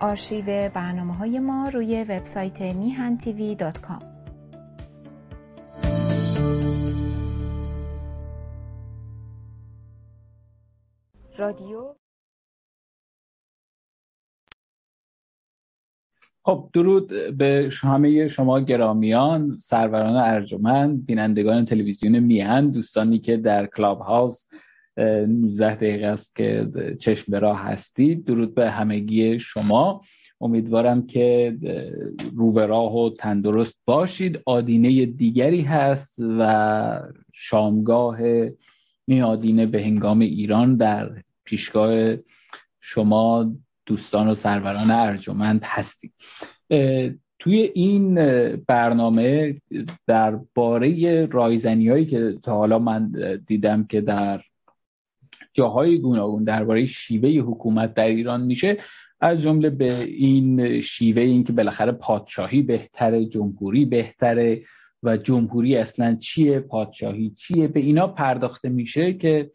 آرشیو برنامه های ما روی وبسایت میهن تیوی دات کام. رادیو خب درود به همه شما گرامیان سروران ارجمند بینندگان تلویزیون میهن دوستانی که در کلاب هاوس 19 دقیقه است که چشم به راه هستید. درود به همگی شما. امیدوارم که رو به راه و تندرست باشید. آدینه دیگری هست و شامگاه میادینه به هنگام ایران در پیشگاه شما دوستان و سروران ارجمند هستید توی این برنامه در باره رایزنی هایی که تا حالا من دیدم که در جاهای گوناگون درباره شیوه حکومت در ایران میشه از جمله به این شیوه این که بالاخره پادشاهی بهتره جمهوری بهتره و جمهوری اصلا چیه پادشاهی چیه به اینا پرداخته میشه که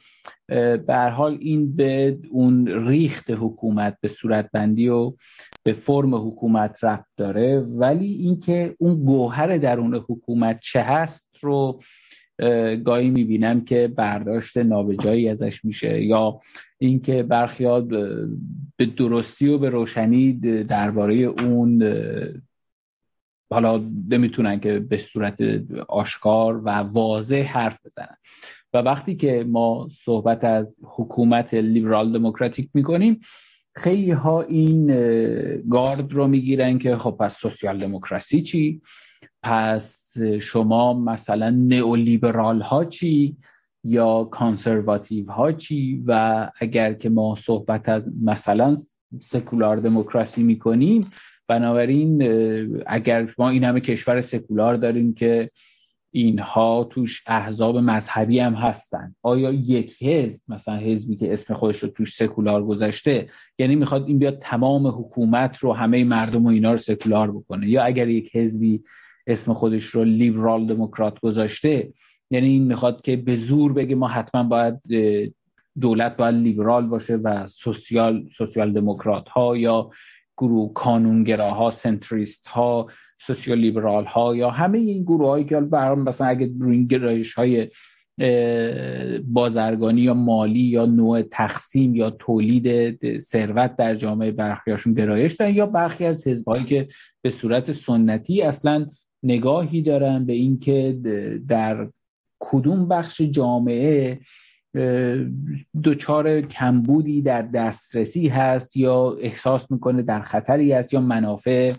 به حال این به اون ریخت حکومت به صورتبندی و به فرم حکومت رفت داره. ولی اینکه اون گوهر درون حکومت چه هست رو گاهی می‌بینم که برداشت نابجایی ازش میشه یا اینکه برخیاد به درستی و به روشنی درباره اون حالا نمی‌تونن که به صورت آشکار و واضح حرف بزنن. و وقتی که ما صحبت از حکومت لیبرال دموکراتیک می‌کنیم خیلی ها این گارد رو می‌گیرن که خب پس سوسیال دموکراسی چی؟ پس شما مثلا نئولیبرال ها چی یا کانسرواتیو ها چی؟ و اگر که ما صحبت از مثلا سکولار دموکراسی می‌کنیم بنابراین اگر ما این همه کشور سکولار داریم که اینها توش احزاب مذهبی هم هستن آیا یک حزب مثلا حزبی که اسم خودش رو توش سکولار گذاشته یعنی می‌خواد این بیاد تمام حکومت رو همه مردم و اینا رو سکولار بکنه؟ یا اگر یک حزبی اسم خودش رو لیبرال دموکرات گذاشته. یعنی این می‌خواد که به زور بگه ما حتما باید دولت باید لیبرال باشه و سوسیال سوسیال دموکرات ها یا گروه کانونگراها سنتریست ها سوسیال لیبرال ها یا همه این گروه هایی که برام مثلا اگه روی گرایش های بازرگانی یا مالی یا نوع تقسیم یا تولید ثروت در جامعه برخیاشون گرایش دارن یا برخی از حزبهایی که به صورت سنتی اصلا نگاهی دارن به اینکه در کدوم بخش جامعه دچار کمبودی در دسترسی هست یا احساس می‌کنه در خطری است یا منافع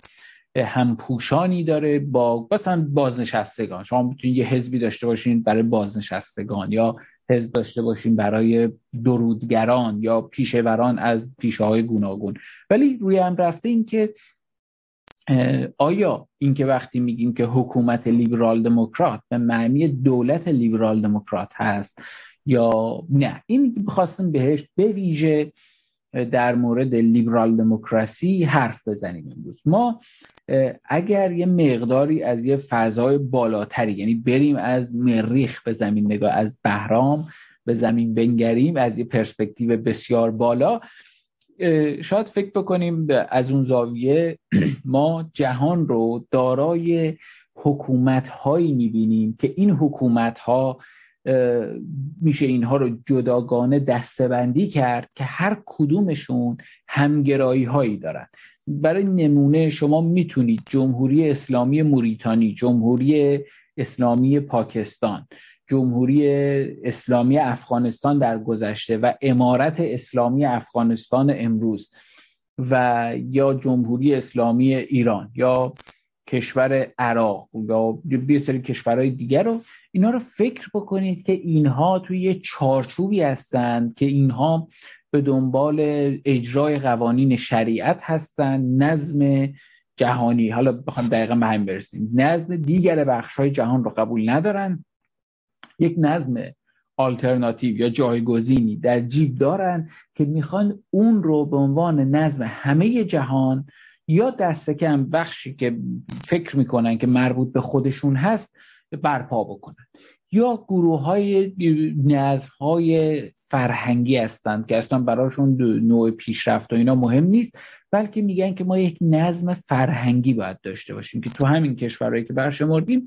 همپوشانی داره با مثلا بازنشستگان. شما می‌تونید یه حزبی داشته باشین برای بازنشستگان یا حزب داشته باشین برای درودگران یا پیشوران از پیشه های گوناگون. ولی روی هم رفته این که آیا اینکه وقتی میگیم که حکومت لیبرال دموکرات به معنی دولت لیبرال دموکرات هست یا نه؟ این خواستم بهش به ویژه در مورد لیبرال دموکراسی حرف بزنیم امروز. ما اگر یه مقداری از یه فضای بالاتری یعنی بریم از مریخ به زمین نگاه از بهرام به زمین بنگریم از یه پرسپکتیو بسیار بالا شاید فکر بکنیم از اون زاویه ما جهان رو دارای حکومت هایی می‌بینیم که این حکومت ها میشه اینها رو جداگانه دستبندی کرد که هر کدومشون همگرایی هایی دارن. برای نمونه شما می‌تونید جمهوری اسلامی موریتانی جمهوری اسلامی پاکستان جمهوری اسلامی افغانستان در گذشته و امارت اسلامی افغانستان امروز و یا جمهوری اسلامی ایران یا کشور عراق یا یه سری کشورهای دیگر رو اینا رو فکر بکنید که اینها توی یه چارچوبی هستند که اینها به دنبال اجرای قوانین شریعت هستند نظم جهانی. حالا بخوام دقیقا به همین برسیم. نظم دیگر بخش های جهان رو قبول ندارن. یک نظم آلترناتیو یا جایگزینی در جیب دارن که می‌خوان اون رو به عنوان نظم همه جهان یا دست کم بخشی که فکر می‌کنن که مربوط به خودشون هست برپا بکنن. یا گروه های نظم های فرهنگی هستند که اصلا براشون نوع پیشرفت و اینا مهم نیست بلکه میگن که ما یک نظم فرهنگی باید داشته باشیم که تو همین کشورهایی که برشمردیم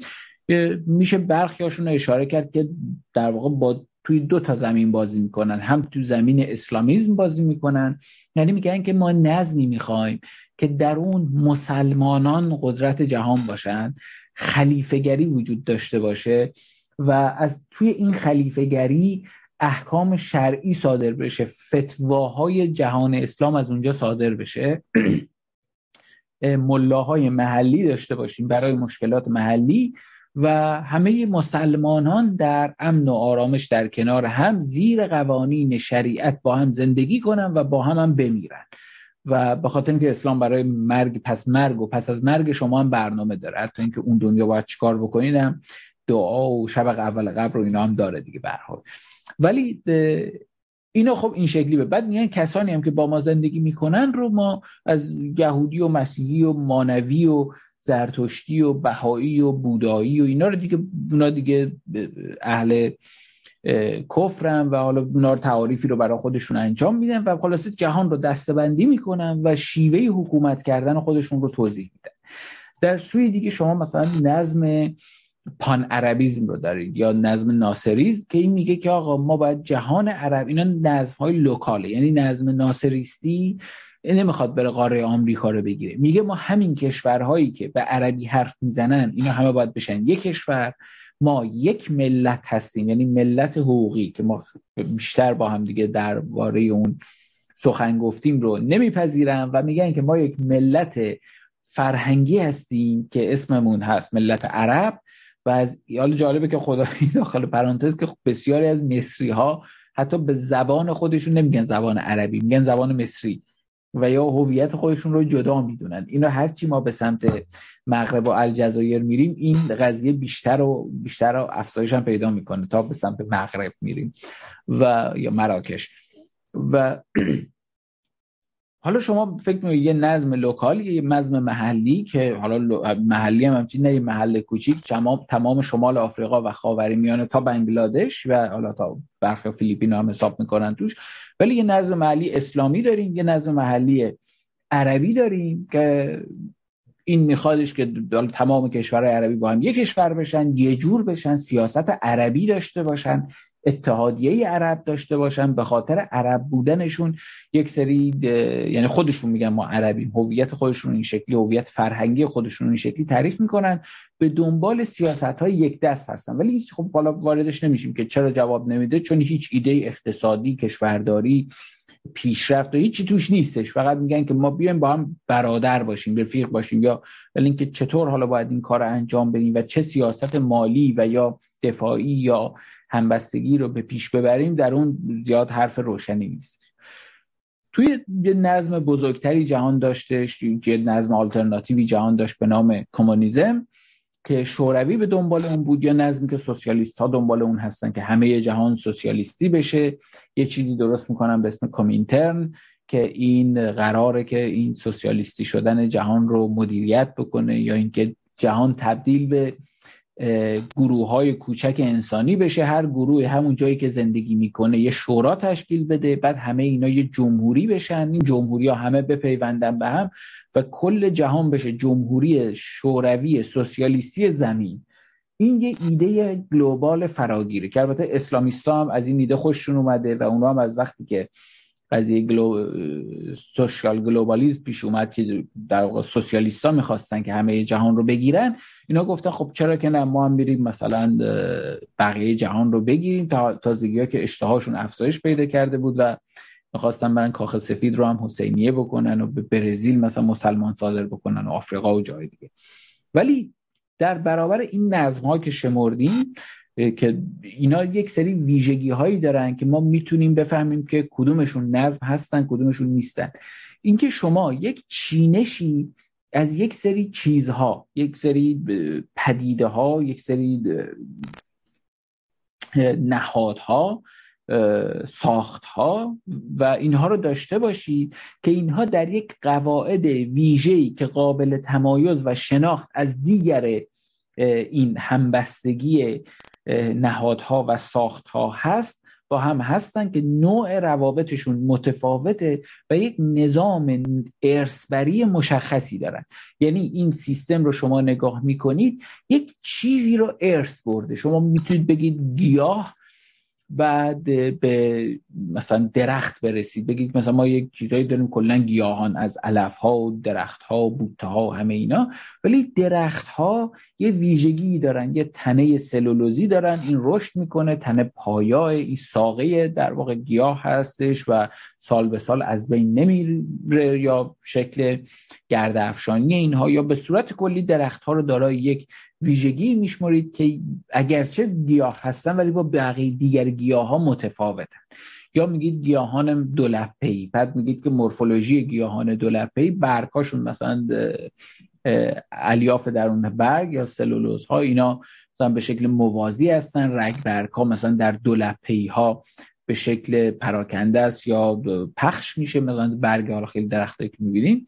میشه برخیاشون اشاره کرد که در واقع با توی دو تا زمین بازی می‌کنن. هم تو زمین اسلامیزم بازی می‌کنن. یعنی میگن که ما نظمی می‌خوایم که در اون مسلمانان قدرت جهان باشن خلیفگری وجود داشته باشه و از توی این خلیفگری احکام شرعی صادر بشه فتواهای جهان اسلام از اونجا صادر بشه. ملاهای محلی داشته باشیم برای مشکلات محلی. و همه مسلمانان در امن و آرامش در کنار هم زیر قوانین شریعت با هم زندگی کنن و با هم هم بمیرن. و به خاطر اینکه اسلام برای مرگ پس مرگ و پس از مرگ شما هم برنامه داره. حتی اینکه اون دنیا باید چیکار بکنین دعا و شب اول قبر و اینا هم داره دیگه برحال ولی اینا خب این شکلی به بعد میگن کسانی هم که با ما زندگی می‌کنن رو ما از یهودی و مسیحی و مانوی و زرتشتی و بهایی و بودایی و اینا رو دیگه اونا دیگه اهل کفرن و حالا اونا تعاریفی رو برای خودشون انجام میدن و خلاصه جهان رو دستبندی می‌کنن و شیوه حکومت کردن خودشون رو توضیح میدن. در سوی دیگه شما مثلا نظم پان عربیزم رو دارید یا نظم ناصریزم که این میگه که آقا ما باید جهان عرب اینا نظم های لوکاله یعنی نظم ناصریستی نمی‌خواد بره قاره آمریکا رو بگیره. میگه ما همین کشورهایی که به عربی حرف می‌زنن اینا همه باید بشن. یک کشور ما یک ملت هستیم یعنی ملت حقوقی که ما بیشتر با هم دیگه درباره اون سخن گفتیم رو نمیپذیرن و میگن که ما یک ملت فرهنگی هستیم که اسممون هست ملت عرب و از حالا جالبه که خدایی داخل پرانتز که بسیاری از مصری ها حتی به زبان خودشون نمیگن زبان عربی میگن زبان مصری. و یا هویت خودشون رو جدا می‌دونن. اینا هرچی ما به سمت مغرب و الجزایر میریم این قضیه بیشتر و بیشتر و افزایش هم پیدا می‌کنه تا به سمت مغرب میریم و یا مراکش. و حالا شما فکر می‌کنید یه نظم لوکالی یه نظم محلی که حالا محلی هم همچین نه محل کوچیک تمام تمام شمال آفریقا و خاورمیانه تا بنگلادش و حالا تا برخی فیلیپین هم حساب می‌کنن توش. ولی یه نظم محلی اسلامی داریم یه نظم محلی عربی داریم که این میخوادش که تمام کشورهای عربی با هم یک کشور بشن یه جور بشن سیاست عربی داشته باشن. اتحادیه عرب داشته باشن به خاطر عرب بودنشون یک سری یعنی خودشون میگن ما عربیم. هویت خودشون این شکلی هویت فرهنگی خودشون این شکلی تعریف می‌کنن. به دنبال سیاست های یک دست هستن. ولی خب بالا واردش نمیشیم که چرا جواب نمیده چون هیچ ایده اقتصادی کشورداری پیشرفت و هیچی توش نیستش. فقط میگن که ما بیایم با هم برادر باشیم رفیق باشیم. یا ولی اینکه چطور حالا باید این کار انجام بدیم و چه سیاست مالی و یا دفاعی یا همبستگی رو به پیش ببریم در اون زیاد حرف روشنی نیست. توی یه نظم بزرگتری جهان داشتش یه نظم آلترناتیوی جهان داشت به نام کمونیسم که شوروی به دنبال اون بود یا نظمی که سوسیالیست ها دنبال اون هستن که همه جهان سوسیالیستی بشه. یه چیزی درست می‌کنن به اسم کمینترن که این قراره که این سوسیالیستی شدن جهان رو مدیریت بکنه یا اینکه جهان تبدیل به گروه های کوچک انسانی بشه هر گروه همون جایی که زندگی می‌کنه یه شورا تشکیل بده بعد همه اینا یه جمهوری بشن این جمهوری ها همه بپیوندن به هم و کل جهان بشه جمهوری شوروی سوسیالیستی زمین. این یه ایده global فراگیره که البته اسلامیستا هم از این ایده خوششون اومده و اونا هم از وقتی که قضیه glo... social globalism پیش اومد که در واقع سوسیالیستا می‌خواستن که همه جهان رو بگیرن اینا گفتن خب چرا که نه ما هم میریم مثلا بقیه جهان رو بگیریم تا تازگی ها که اشتهاشون افزایش پیدا کرده بود و می‌خواستن برن کاخ سفید رو هم حسینیه بکنن و به برزیل مثلا مسلمان صادر بکنن و آفریقا و جای دیگه. ولی در برابر این نظم ها که شمردیم که اینا یک سری ویژگی هایی دارن که ما می‌تونیم بفهمیم که کدومشون نظم هستن کدومشون نیستن. اینکه شما یک چینشی از یک سری چیزها یک سری پدیده ها یک سری نهادها ساختها و اینها رو داشته باشید که اینها در یک قواعد ویژه‌ای که قابل تمایز و شناخت از دیگر این همبستگی نهادها و ساختها هست هم هستن که نوع روابطشون متفاوته و یک نظام ارثبری مشخصی دارن. یعنی این سیستم رو شما نگاه می‌کنید یک چیزی رو ارث برده. شما می‌تونید بگید گیاه بعد به مثلا درخت برسید بگید مثلا ما یک چیزایی داریم کلا گیاهان از علف ها و درخت ها بوته ها و همه اینا. ولی درخت ها یه ویژگی دارن یه تنه سلولوزی دارن. این رشد می‌کنه تنه پایا این ساقه در واقع گیاه هستش و سال به سال از بین نمیره یا شکل گرد افشانی اینها یا به صورت کلی درخت ها رو دارای یک ویژگی میشمرید که اگرچه گیاه هستن ولی با بقیه دیگر گیاه ها متفاوتن. یا میگید گیاهان دولپهی بعد میگید که مورفولوژی گیاهان دولپهی برگهاشون مثلا الیاف درون برگ یا سلولوز ها اینا مثلا به شکل موازی هستن رگ برگ ها مثلا در دولپهی ها به شکل پراکنده است یا پخش میشه مثلا برگ حالا خیلی درخته که می‌بینیم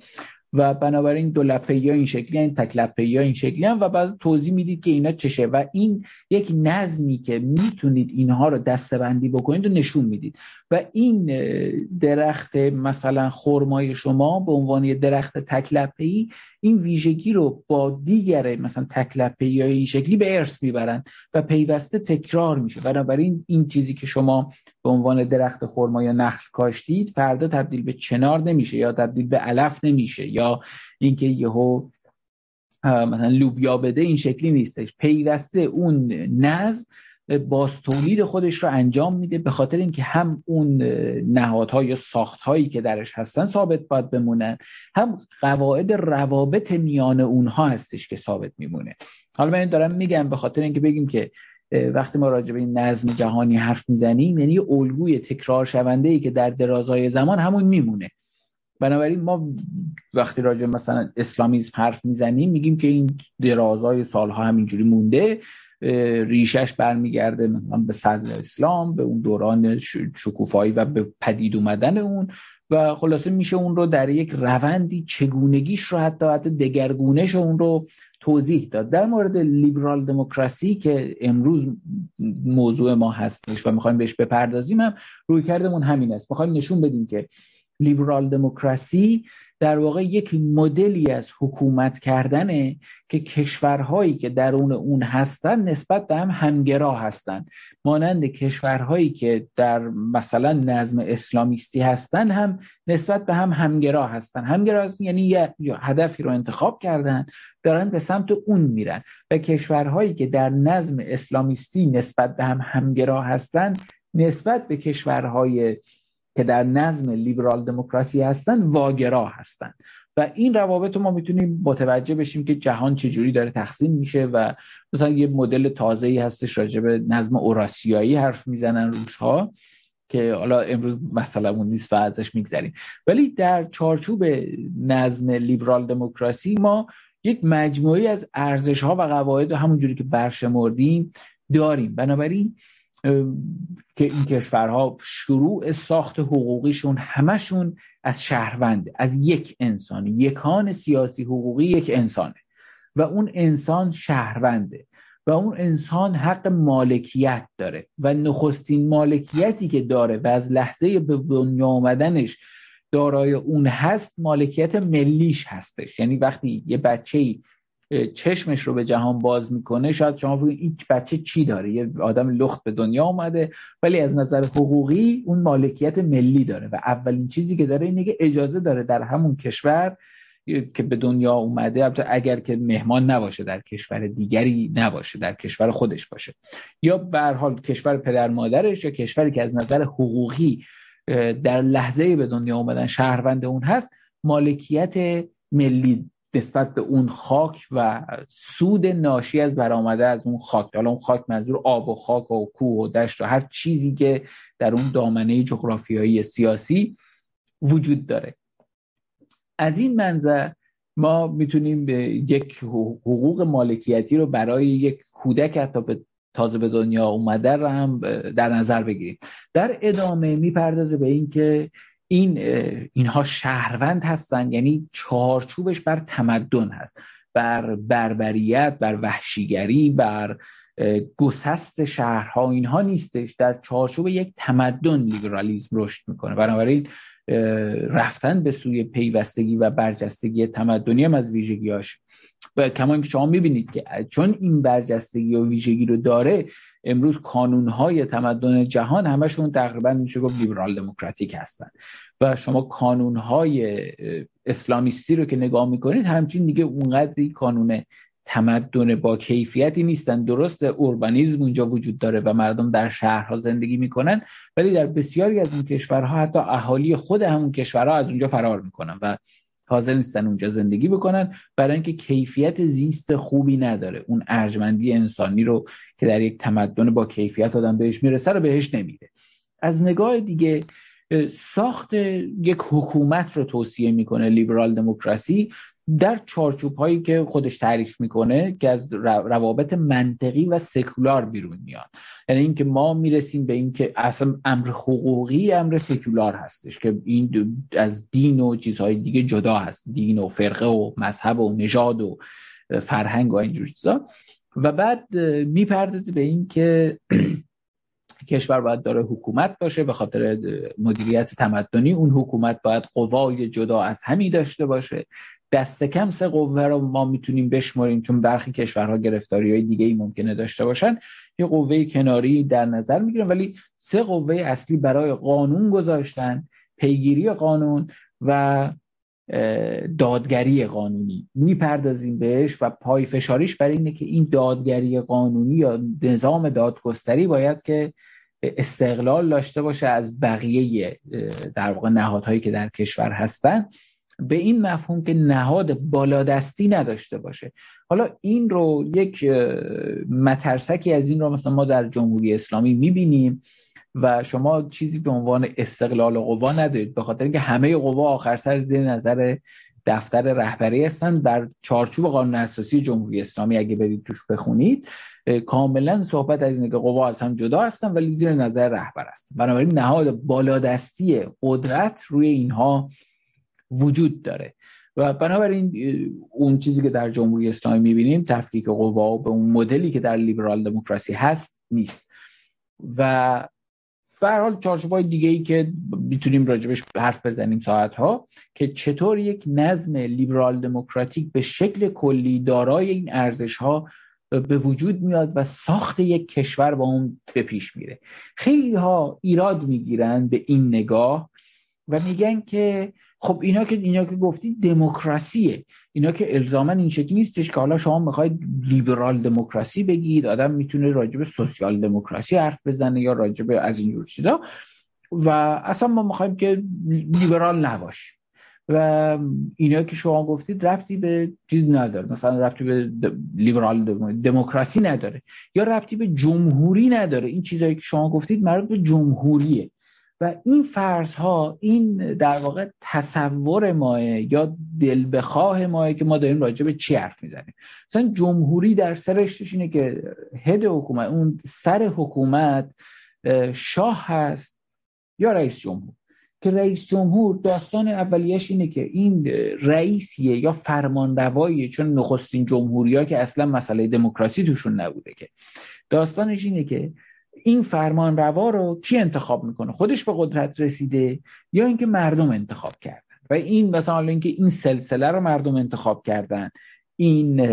و بنابراین دو لپه یا این شکلی این تک لپه یا این شکلی هم و بعد توضیح می‌دید که اینا چشه و این یک نظمی که می‌تونید اینها رو دستبندی بکنید و نشون می‌دید. و این درخت مثلا خرمای شما به عنوان یه درخت تک ای این ویژگی رو با دیگر مثلا تک یا این شکلی به ارث می‌برن و پیوسته تکرار میشه. بنابراین این چیزی که شما به عنوان درخت خرما یا نخل کاشتید فردا تبدیل به چنار نمیشه یا تبدیل به علف نمیشه یا اینکه یهو مثلا لوبیا بده این شکلی نیستش. پیوسته اون نظم باز تولید خودش رو انجام میده به خاطر اینکه هم اون نهادها یا ساختهایی که درش هستن ثابت باید بمونن. هم قواعد روابط میان اونها هستش که ثابت میمونه. حالا من دارم میگم به خاطر اینکه بگیم که وقتی ما راجع به این نظم جهانی حرف می‌زنیم یعنی الگوی تکرار شونده ای که در درازای زمان همون میمونه. بنابراین ما وقتی راجع مثلا اسلامیزم حرف می‌زنیم میگیم که این درازای سالها همینجوری مونده. ریشش برمیگرده مثلا به صدر اسلام به اون دوران شکوفایی و به پدید اومدن اون. و خلاصه میشه اون رو در یک روندی چگونگیش رو حتی حتی دگرگونش اون رو توضیح داد. در مورد لیبرال دموکراسی که امروز موضوع ما هستش و می‌خوایم بهش بپردازیم هم روی کردمون همین است. می‌خوایم نشون بدیم که لیبرال دموکراسی در واقع یک مدلی از حکومت کردنه که کشورهایی که درون اون هستن نسبت به هم همگرا هستن. مانند کشورهایی که در مثلا نظم اسلامیستی هستن هم نسبت به هم همگرا هستن. همگرا هستن یعنی یه هدفی رو انتخاب کردن دارن به سمت اون میرن و کشورهایی که در نظم اسلامیستی نسبت به هم همگرا هستن نسبت به کشورهای که در نظم لیبرال دموکراسی هستن واگرا هستن. و این روابط ما می‌تونیم متوجه بشیم که جهان چجوری داره تقسیم میشه و مثلا یه مدل تازه ای هستش راجع به نظم اوراسیایی حرف می‌زنن روزها که حالا امروز مثلا اون نیست و ازش میگذریم. ولی در چارچوب نظم لیبرال دموکراسی ما یک مجموعی از ارزش ها و قواعد همونجوری که برشمردیم داریم. بنابراین که این کشورها شروع ساخت حقوقیشون همشون از شهرونده از یک انسان. یکان سیاسی حقوقی یک انسانه. و اون انسان شهرونده. و اون انسان حق مالکیت داره. و نخستین مالکیتی که داره و از لحظه به دنیا آمدنش دارای اون هست مالکیت ملیش هستش. یعنی وقتی یه بچه چشمش رو به جهان باز می‌کنه. شاید شما بگید این بچه چی داره؟ یه آدم لخت به دنیا اومده ولی از نظر حقوقی اون مالکیت ملی داره. و اولین چیزی که داره اینه که اجازه داره در همون کشور که به دنیا اومده. اگر که مهمان نباشه در کشور دیگری نباشه در کشور خودش باشه. یا به حال کشور پدر مادرش یا کشوری که از نظر حقوقی در لحظه به دنیا اومدن شهروند اون هست مالکیت ملی نسبت به اون خاک و سود ناشی از برآمده از اون خاک حالا اون خاک منظور آب و خاک و کوه و دشت و هر چیزی که در اون دامنه جغرافیایی سیاسی وجود داره. از این منظر ما می‌تونیم به یک حقوق مالکیتی رو برای یک کودک حتی به تازه به دنیا اومده رو هم در نظر بگیریم. در ادامه می‌پردازه به اینکه این اینها شهروند هستند یعنی چارچوبش بر تمدن هست بر بربریت بر وحشیگری بر گسست شهرها اینها نیستش. در چارچوب یک تمدن لیبرالیزم رشد می‌کنه. بنابراین رفتن به سوی پیوستگی و برجستگی تمدنی هم از ویژگیاش و کما که شما می‌بینید که چون این برجستگی و ویژگی رو داره امروز کانونهای تمدن جهان همشون تقریبا میشه گفت لیبرال دموکراتیک هستن. و شما کانونهای اسلامیستی رو که نگاه می‌کنید همچین دیگه اونقدری کانون تمدن با کیفیتی نیستن. درست اوربانیزم اونجا وجود داره و مردم در شهرها زندگی می‌کنن ولی در بسیاری از این کشورها حتی اهالی خود همون کشورها از اونجا فرار می‌کنن. و حاضر نیستن اونجا زندگی بکنن برای اینکه کیفیت زیست خوبی نداره. اون ارجمندی انسانی رو که در یک تمدن با کیفیت آدم بهش می‌رسه رو بهش نمیده. از نگاه دیگه ساخت یک حکومت رو توصیه می‌کنه لیبرال دموکراسی در چارچوب هایی که خودش تعریف می‌کنه که از روابط منطقی و سکولار بیرون میاد. یعنی اینکه ما می‌رسیم به اینکه اصلا امر حقوقی امر سکولار هستش که این از دین و چیزهای دیگه جدا هست. دین و فرقه و مذهب و نژاد و فرهنگ و اینجور چیزا. و بعد می‌پردازه به اینکه کشور باید داره حکومت باشه به خاطر مدیریت تمدنی. اون حکومت باید قوای جدا از همی داشته باشه. دست کم سه قوه رو ما می‌تونیم بشماریم چون برخی کشورها گرفتاری های دیگه ای ممکنه داشته باشن. یه قوه کناری در نظر می‌گیرن ولی سه قوه اصلی برای قانون گذاشتن پیگیری قانون و دادگری قانونی. می‌پردازیم بهش و پای فشاریش برای اینه که این دادگری قانونی یا نظام دادگستری باید که استقلال داشته باشه از بقیه در واقع نهادهایی که در کشور هستن. به این مفهوم که نهاد بالادستی نداشته باشه. حالا این رو یک مترسکی از این رو مثلا ما در جمهوری اسلامی می‌بینیم و شما چیزی به عنوان استقلال قوا ندارید به خاطر اینکه همه قوا آخر سر زیر نظر دفتر رهبری هستن بر چارچوب قانون اساسی جمهوری اسلامی. اگه برید توش بخونید کاملا صحبت از اینه که قوا از هم جدا هستن ولی زیر نظر رهبر هستن. بنابراین نهاد بالادستی قدرت روی اینها وجود داره. و بنابراین اون چیزی که در جمهوری اسلامی می‌بینیم تفکیک قوا به اون مدلی که در لیبرال دموکراسی هست نیست. و به هر حال چارچوبای دیگه ای که می‌تونیم راجبش حرف بزنیم ساعت ها که چطور یک نظم لیبرال دموکراتیک به شکل کلی دارای این ارزش ها به وجود میاد و ساخت یک کشور با اون به پیش میره. خیلی ها ایراد می‌گیرن به این نگاه و میگن که خب اینا که اینا که گفتی دموکراسیه. اینا که الزاما این شکلی نیستش که حالا شما می‌خواید لیبرال دموکراسی بگید آدم می‌تونه راجب سوسیال دموکراسی حرف بزنه یا راجب از اینجور چیزا. و اصلا ما می‌خوایم که لیبرال نباشیم و اینا که شما گفتید ربطی به چیز نداره. مثلا ربطی به لیبرال دموکراسی نداره یا ربطی به جمهوری نداره. این چیزایی که شما گفتید مربوط به جمهوریه. و این فرض ها این در واقع تصور ماه یا دل بخواه ماه که ما داریم راجع به چی حرف می‌زنیم. مثلا جمهوری در سرشتش اینه که هد حکومت اون سر حکومت شاه هست یا رئیس جمهور. که رئیس جمهور داستان اولیش اینه که این رئیسیه یا فرمانرواییه چون نخستین جمهوری ها که اصلا مسئله دموکراسی توشون نبوده که. داستانش اینه که این فرمان روا رو کی انتخاب می‌کنه؟ خودش به قدرت رسیده یا اینکه مردم انتخاب کردن؟ و این مثلا اینکه این سلسله رو مردم انتخاب کردن این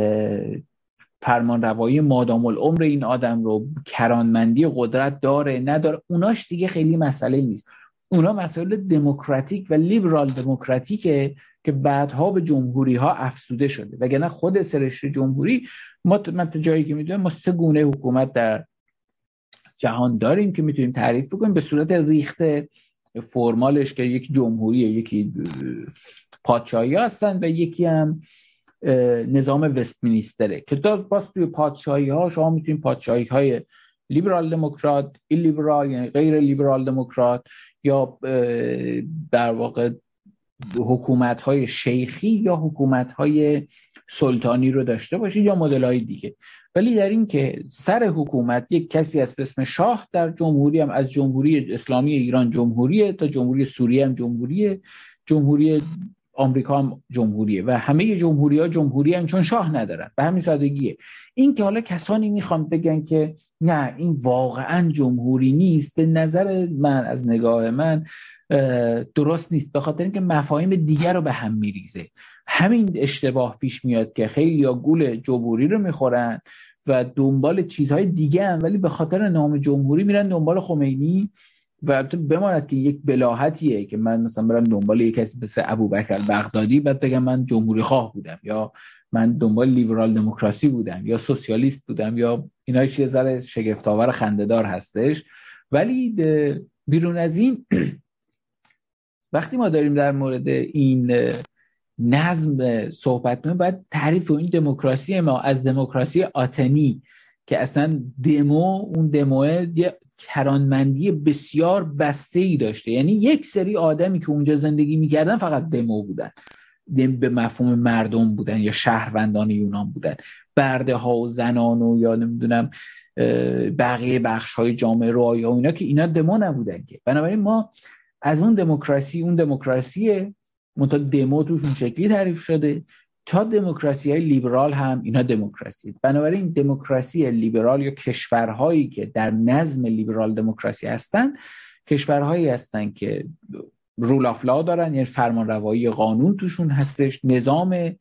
فرمان روایی مادام العمر این آدم رو کرانمندی قدرت داره نداره اوناش دیگه خیلی مسئله نیست. اونا مسئله دموکراتیک و لیبرال دموکراتیکه که بعدها به جمهوری ها افسوده شده. وگرنه خود سرشت جمهوری ما من جایی که می‌دونم ما سه گونه حکومت در جهان داریم که می‌تونیم تعریف بکنیم به صورت ریخت فرمالش که یک جمهوری یکی پادشاهی هستن و یکی هم نظام وستمینیستره که باز توی پادشاهی ها شما می‌تونید پادشاهی های لیبرال دموکرات لیبرال یعنی غیر لیبرال دموکرات یا در واقع حکومت های شیخی یا حکومت های سلطانی رو داشته باشید یا مدل های دیگه. ولی در این که سر حکومت یک کسی از اسم شاه در جمهوری هم از جمهوری اسلامی ایران جمهوریه تا جمهوری سوریه هم جمهوریه جمهوری آمریکا هم جمهوریه و همه جمهوری ها جمهوری چون شاه ندارن. به همین سادگیه. این که حالا کسانی می‌خوان بگن که نه این واقعا جمهوری نیست به نظر من از نگاه من درست نیست. به خاطر اینکه مفاهیم دیگر رو به هم میریزه. همین اشتباه پیش میاد که خیلی یا گول جمهوری رو می‌خورن. و دنبال چیزهای دیگه هم ولی به خاطر نام جمهوری میرن دنبال خمینی و بماند که یک بلاحتیه که من مثلا برم دنبال یک کسی مثل ابوبکر بغدادی بعد بگم من جمهوری خواه بودم یا من دنبال لیبرال دموکراسی بودم یا سوسیالیست بودم یا اینا یه ذره شگفت‌آور خندهدار هستش. ولی بیرون از این وقتی ما داریم در مورد این نظم صحبت کنیم باید تعریف این دموکراسی ما از دموکراسی آتنی که اصلا دمو اون دموه یه کرانمندی بسیار بسته ای داشته. یعنی یک سری آدمی که اونجا زندگی می‌کردن فقط دمو بودن. به مفهوم مردم بودن یا شهروندان یونان بودن. برده ها و زنان و یا نمی‌دونم بقیه بخش های جامعه رو و اینا که اینا دمو نبودن که. بنابراین ما از اون دموکراسی اون دموکراسی منتها دمو توشون شکلی تعریف شده تا دموکراسی های لیبرال هم اینا دموکراسی. بنابراین دموکراسی لیبرال یا کشورهایی که در نظم لیبرال دموکراسی هستند کشورهایی هستند که rule of law دارن یعنی فرمان روایی قانون توشون هستش. نظام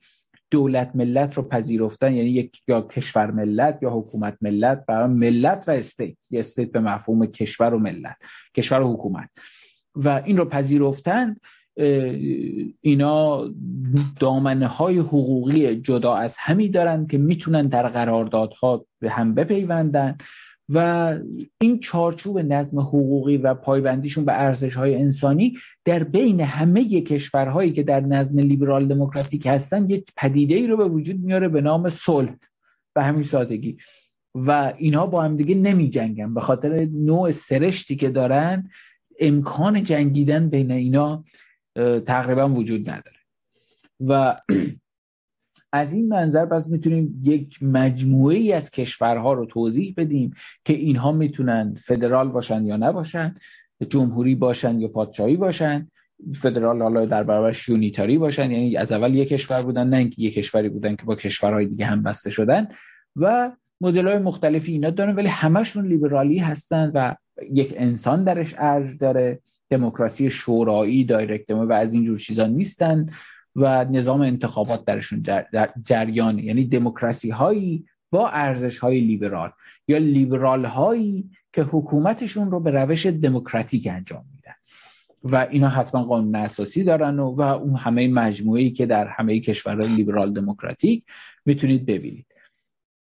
دولت ملت رو پذیرفتن یعنی یک یا کشور ملت یا حکومت ملت برای ملت و state یه state به مفهوم کشور و ملت کشور و حکومت. و این رو پذیرفتن اینا دامنه های حقوقی جدا از همی دارن که می‌تونن در قراردادها به هم بپیوندن و این چارچوب نظم حقوقی و پایبندیشون به ارزش های انسانی در بین همه کشورهایی که در نظم لیبرال دموکراتیک هستن یک پدیده ای رو به وجود میاره به نام صلح به همین سادگی. و اینها با هم دیگه نمی جنگن به خاطر نوع سرشتی که دارن امکان جنگیدن بین اینا تقریبا وجود نداره. و از این منظر پس می‌تونیم یک مجموعه ای از کشورها رو توضیح بدیم که اینها می‌تونن فدرال باشن یا نباشن جمهوری باشن یا پادشاهی باشن فدرال حالا در برابرش یونیتاری باشن یعنی از اول یک کشور بودن نه اینکه یک کشوری بودن که با کشورهای دیگه هم بسته شدن. و مدل های مختلفی اینا دارن ولی همشون لیبرالی هستن و یک انسان درش ارج داره. دموکراسی شورایی دایرکت و از اینجور چیزا نیستن و نظام انتخابات درشون در جریان یعنی دموکراسی هایی با ارزش های لیبرال یا لیبرال هایی که حکومتشون رو به روش دموکراتیک انجام میدن. و اینا حتما قانون اساسی دارن و, و اون همه مجموعه که در همه کشورهای لیبرال دموکراتیک می‌تونید ببینید.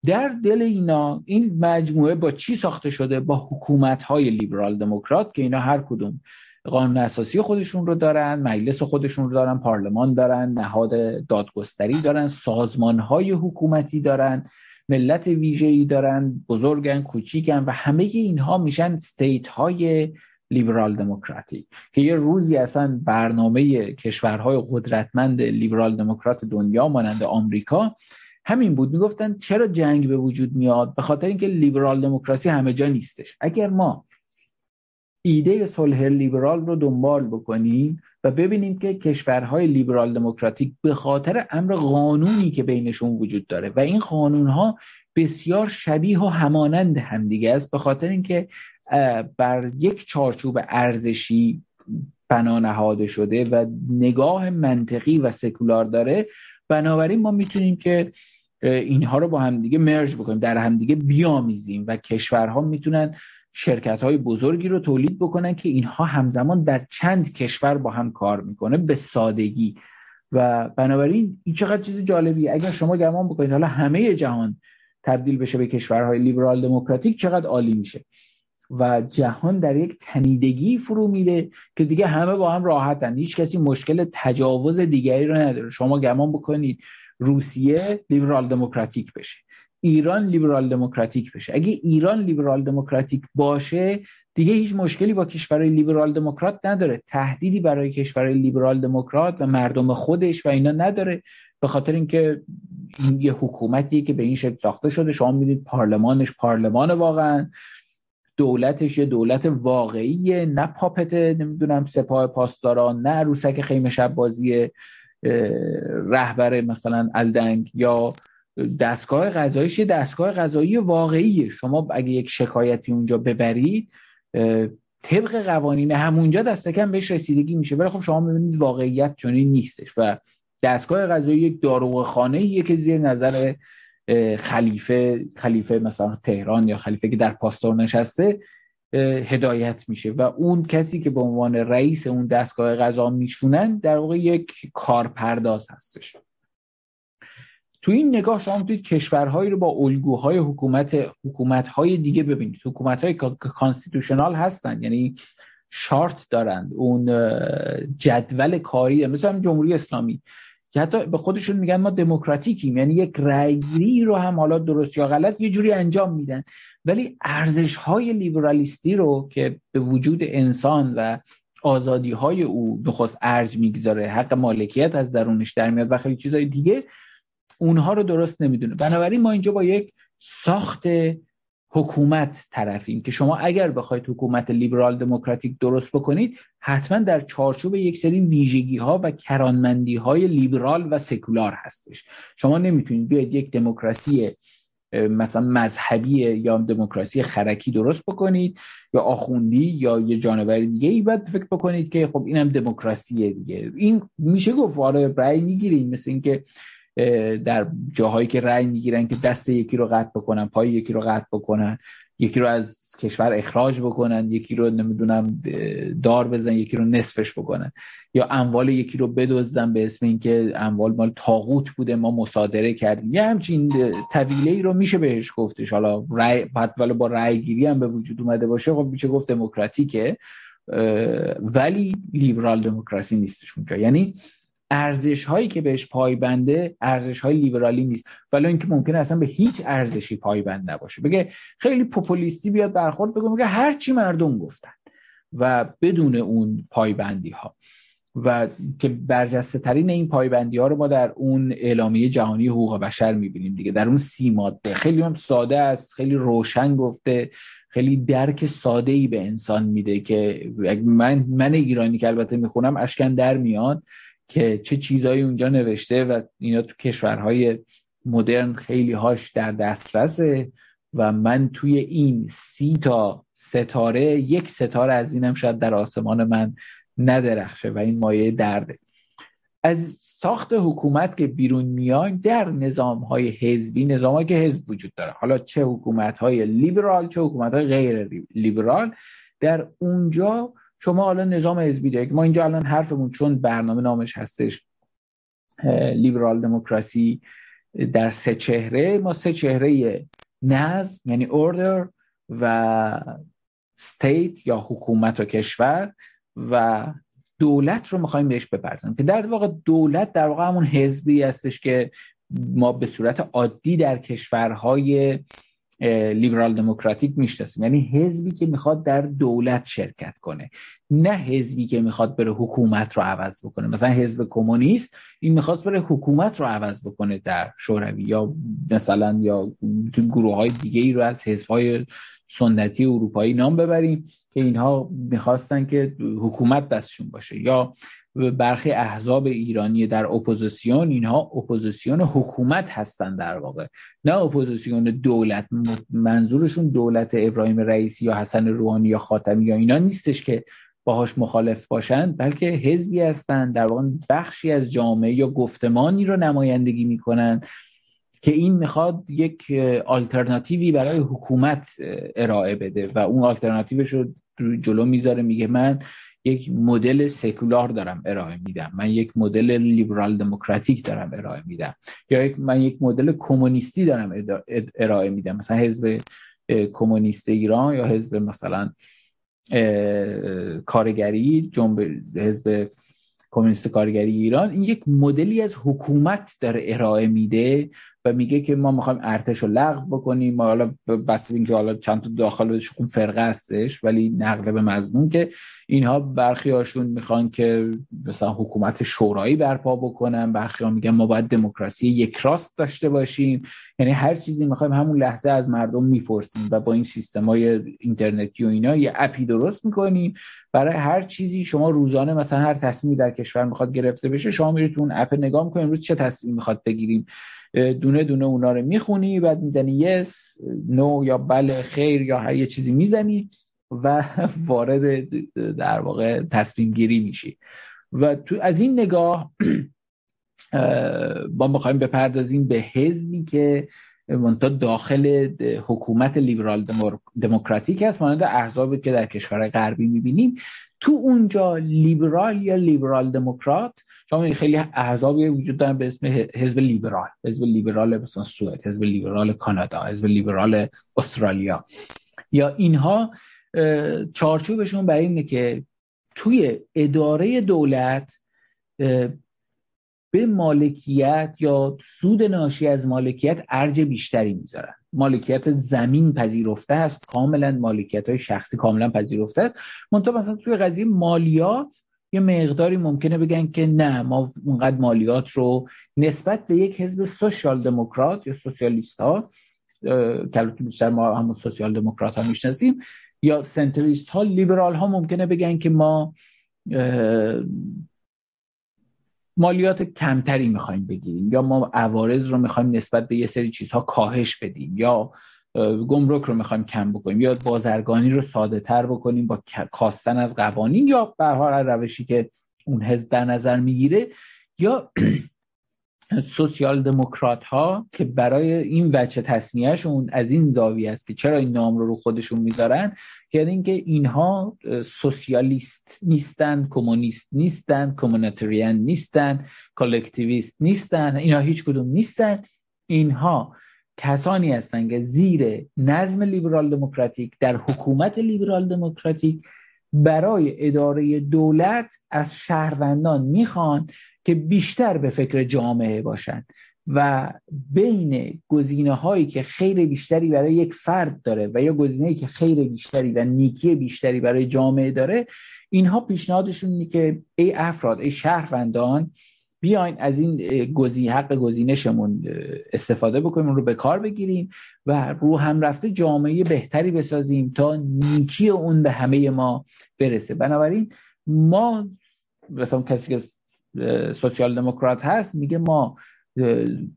در دل اینا این مجموعه با چی ساخته شده؟ با حکومت های لیبرال دموکرات که اینا هر کدوم قانون اساسی خودشون رو دارن مجلس خودشون رو دارن پارلمان دارن نهاد دادگستری دارن سازمان های حکومتی دارن ملت ویژه‌ای دارن بزرگن کوچیکن و همه اینها میشن استیت های لیبرال دموکراتیک که یه روزی اصلا برنامه کشورهای قدرتمند لیبرال دموکرات دنیا مانند آمریکا همین بود. می‌گفتن چرا جنگ به وجود میاد؟ به خاطر اینکه لیبرال دموکراسی همه جا نیستش. اگر ما ایده صلح لیبرال رو دنبال بکنیم و ببینیم که کشورهای لیبرال دموکراتیک به خاطر امر قانونی که بینشون وجود داره و این قانونها بسیار شبیه و همانند همدیگه است به خاطر اینکه بر یک چارچوب ارزشی بنا نهاده شده و نگاه منطقی و سکولار داره. بنابراین ما می‌تونیم که اینها رو با همدیگه مرج بکنیم در همدیگه بیامیزیم و کشورها می‌تونن شرکت های بزرگی رو تولید بکنن که اینها همزمان در چند کشور با هم کار می‌کنه به سادگی. و بنابراین این چقدر چیز جالبی اگر شما گمان بکنید حالا همه جهان تبدیل بشه به کشورهای لیبرال دموکراتیک چقدر عالی میشه. و جهان در یک تنیدگی فرو میره که دیگه همه با هم راحتن. هیچ کسی مشکل تجاوز دیگری رو نداره. شما گمان بکنید روسیه لیبرال دموکراتیک بشه. ایران لیبرال دموکراتیک بشه. اگه ایران لیبرال دموکراتیک باشه دیگه هیچ مشکلی با کشورهای لیبرال دموکرات نداره. تهدیدی برای کشورهای لیبرال دموکرات و مردم خودش و اینا نداره. به خاطر اینکه این یه حکومتیه که به این شکل ساخته شده. شما می‌دید پارلمانش پارلمان واقعا. دولتش یه دولت واقعیه. نه پاپت نمی‌دونم سپاه پاسداران نه عروسک خیمه شب بازیه رهبر مثلا الدنگ یا دستگاه غذاییش یه دستگاه غذایی واقعیه. شما اگه یک شکایتی اونجا ببرید طبق قوانین همونجا دست کم بهش رسیدگی میشه. ولی خب شما می‌بینید واقعیت چنین نیستش و دستگاه غذایی یک داروخانه خانه که زیر نظر خلیفه خلیفه مثلا تهران یا خلیفه که در پاستور نشسته هدایت میشه و اون کسی که به عنوان رئیس اون دستگاه غذا میشونن در واقع یک کارپرداز هستش. تو این نگاه شما می‌تونید کشورهایی رو با الگوهای حکومت حکومتهای دیگه ببینید. حکومتهای کانستیتوشنال هستن یعنی شارت دارند. اون جدول کاری مثلا جمهوری اسلامی. که حتی به خودشون میگن ما دموکراتیکیم یعنی یک رأیگیری رو هم حالا درست یا غلط یه جوری انجام میدن. ولی ارزش های لیبرالیستی رو که به وجود انسان و آزادی های او نخست ارج می‌گذاره حق مالکیت از درونش در میاد و خیلی چیزهای دیگه اونها رو درست نمی‌دونه. بنابراین ما اینجا با یک ساخت حکومت طرفیم که شما اگر بخواید حکومت لیبرال دموکراتیک درست بکنید حتما در چارچوب یک سری ویژگی ها و کرانمندی های لیبرال و سکولار هستش. شما نمی‌تونید بیاید یک دموکراسی مثلا مذهبی یا دموکراسی خرکی درست بکنید یا آخوندی یا یه جانور دیگه ای باید فکر بکنید که خب اینم دموکراسیه دیگه. این میشه گفت آره رأی می‌گیریم مثل اینکه در جاهایی که رأی می‌گیرن که دست یکی رو قطع بکنن پای یکی رو قطع بکنن یکی رو از کشور اخراج بکنن یکی رو نمی‌دونم دار بزن یکی رو نصفش بکنن. یا اموال یکی رو بدزدن به اسم اینکه اموال مال تاغوت بوده ما مصادره کردیم. یه همچین طویله ای رو میشه بهش گفتش. حالا رأی ولی با رأی گیری هم به وجود اومده باشه خب میشه گفت دموکراتیکه ولی لیبرال دموکراسی نیستش اونجا. یعنی ارزش هایی که بهش پایبنده ارزش های لیبرالی نیست. ولی اینکه ممکنه اصلا به هیچ ارزشی پایبند نباشه. بگه خیلی پوپولیستی بیاد برخورد بگه میگه هر چی مردم گفتن و بدون اون پایبندی ها و که برجسته ترین این پایبندی ها رو ما در اون اعلامیه جهانی حقوق بشر می‌بینیم دیگه. در اون سی ماده. خیلی هم ساده است خیلی روشن گفته خیلی درک ساده ای به انسان میده که من من ایرانی که البته می‌خونم اشکن در میاد. که چه چیزایی اونجا نوشته و اینا تو کشورهای مدرن خیلی هاش در دسترسه و من توی این سی تا ستاره یک ستاره از اینم شاید در آسمان من ندرخشه و این مایه درده. از ساخت حکومت که بیرون میایم در نظام های حزبی نظام که حزب وجود داره. حالا چه حکومت های لیبرال چه حکومت های غیر لیبرال در اونجا شما حالا نظام حزبی دارید ما اینجا الان حرفمون چون برنامه نامش هستش لیبرال دموکراسی در سه چهره ما سه چهره نظم یعنی اوردر و ستیت یا حکومت و کشور و دولت رو می‌خوایم بهش بپردازیم. که در واقع دولت در واقع همون حزبی هستش که ما به صورت عادی در کشورهای لیبرال دموکراتیک می‌شناسیم. یعنی حزبی که می‌خواد در دولت شرکت کنه. نه حزبی که می‌خواد بره حکومت رو عوض بکنه. مثلا حزب کمونیست این می‌خواست بره حکومت رو عوض بکنه در شوروی یا مثلا یا گروه های دیگه ای رو از حزب های سنتی اروپایی نام ببریم که اینها می‌خواستن که حکومت دستشون باشه. یا برخی احزاب ایرانی در اپوزیسیون اینها اپوزیسیون حکومت هستن در واقع. نه اپوزیسیون دولت منظورشون دولت ابراهیم رئیسی یا حسن روحانی یا خاتمی یا اینا نیستش که باهاش مخالف باشند بلکه حزبی هستند در واقع بخشی از جامعه یا گفتمانی رو نمایندگی می‌کنن که این می‌خواد یک آلترناتیوی برای حکومت ارائه بده و اون آلترناتیوش رو جلو می‌ذاره میگه من یک مدل سکولار دارم ارائه میدم. من یک مدل لیبرال دموکراتیک دارم ارائه میدم. یا یک من یک مدل کمونیستی دارم ارائه میدم. مثلا حزب کمونیست ایران یا حزب مثلا کارگری جنب حزب کمونیست کارگری ایران. این یک مدلی از حکومت داره ارائه میده و میگه که ما می‌خوایم ارتش رو لغو بکنیم. ما حالا بس اینکه حالا چند تا داخلش خون فرقه هستش ولی نقل به مضمون که اینها برخی هاشون می‌خوان که مثلا حکومت شورایی برپا بکنن. برخی ها میگن ما باید دموکراسی یک راست داشته باشیم. یعنی هر چیزی می‌خوایم همون لحظه از مردم می‌پرسیم و با این سیستم های اینترنتی و اینا یه اپی درست می‌کنیم. برای هر چیزی شما روزانه مثلا هر تصمیمی در کشور می‌خواد گرفته بشه شما میرید اون اپ نگاه می‌کنید امروز چه تصمیمی می‌خواد بگیریم؟ دونه دونه اونا رو می‌خونی بعد می‌زنی یس نو یا بله خیر یا هر یه چیزی می‌زنی و وارد در واقع تصمیم گیری میشی. و تو از این نگاه ما می‌خوایم بپردازیم به حزبی که منتها داخل حکومت لیبرال دموکراتیک هست مانند احزابی که در کشور غربی می‌بینیم. تو اونجا لیبرال یا لیبرال دموکرات؟ شما خیلی احزابی وجود دارن به اسم حزب لیبرال. حزب لیبرال مثلا سوئد حزب لیبرال کانادا حزب لیبرال استرالیا. یا اینها چارچوبشون برای اینه که توی اداره دولت به مالکیت یا سود ناشی از مالکیت ارج بیشتری می‌ذارن. مالکیت زمین پذیرفته است کاملا مالکیت های شخصی کاملا پذیرفته است. منتها مثلا توی قضیه مالیات یه مقداری ممکنه بگن که نه ما اونقدر مالیات رو نسبت به یک حزب سوشال دموکرات یا سوسیالیست ها که بیشتر ما همون سوسیال دموکرات ها می‌شناسیم یا سنتریست ها لیبرال ها ممکنه بگن که ما مالیات کمتری می‌خوایم بگیریم یا ما عوارض رو می‌خوایم نسبت به یه سری چیزها کاهش بدیم یا گمرک رو می‌خوایم کم بکنیم. یا بازرگانی رو ساده تر بکنیم با کاستن از قوانین یا به هر روشی که اون حزب در نظر می‌گیره. یا سوسیال دموکرات ها که برای این وجه تصمیهشون از این زاویه است که چرا این نام رو رو خودشون می‌ذارن یعنی اینکه اینها سوسیالیست نیستن کمونیست نیستن کمونیتریان نیستن کلکتیویست نیستن اینها هیچ کدوم نیستن. اینها کسانی هستند که زیر نظم لیبرال دموکراتیک در حکومت لیبرال دموکراتیک برای اداره دولت از شهروندان می‌خوان که بیشتر به فکر جامعه باشند و بین گزینه هایی که خیر بیشتری برای یک فرد داره و یا گزینه که خیر بیشتری و نیکی بیشتری برای جامعه داره اینها پیشنهادشون اینه که ای افراد ای شهروندان بیاین از این گزینه حق گزینشمون استفاده بکنیم رو به کار بگیریم و رو هم رفته جامعه بهتری بسازیم تا نیکی اون به همه ما برسه. بنابراین ما مثلا کسی که سوسیال دموکرات هست میگه ما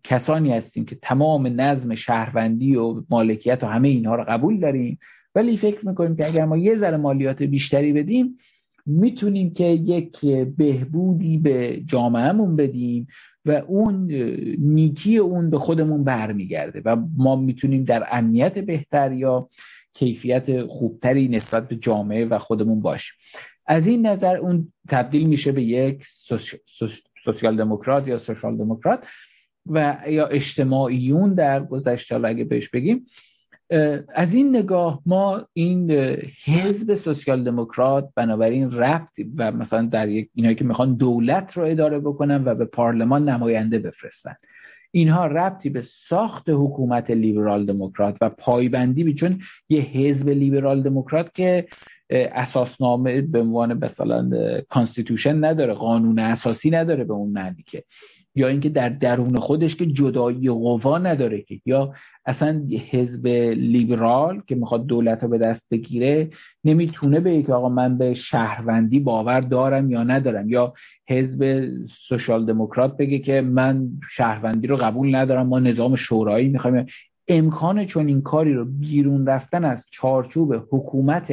کسانی هستیم که تمام نظم شهروندی و مالکیت و همه اینها رو قبول داریم ولی فکر می‌کنیم که اگر ما یه ذره مالیات بیشتری بدیم می‌تونیم که یک بهبودی به جامعهمون بدیم و اون نیکی اون به خودمون برمیگرده و ما می‌تونیم در امنیت بهتر یا کیفیت خوبتری نسبت به جامعه و خودمون باشیم. از این نظر اون تبدیل میشه به یک سوسیال دموکرات یا سوشال دموکرات و یا اجتماعیون در گذشته اگه بهش بگیم از این نگاه ما این حزب سوسیال دموکرات بنابراین ربط و مثلا در یک اینایی که می‌خوان دولت رو اداره بکنن و به پارلمان نماینده بفرستن. اینها ربطی به ساخت حکومت لیبرال دموکرات و پایبندی به چون یه حزب لیبرال دموکرات که اساسنامه به عنوان مثلا constitution نداره قانون اساسی نداره به اون معنی که. یا اینکه در درون خودش که جدایی قوا نداره که یا اصلا حزب لیبرال که می‌خواد دولت رو به دست بگیره نمی‌تونه به که آقا من به شهروندی باور دارم یا ندارم. یا حزب سوشال دموکرات بگه که من شهروندی رو قبول ندارم ما نظام شورایی می‌خوایم. امکان چون این کاری رو بیرون رفتن از چارچوب حکومت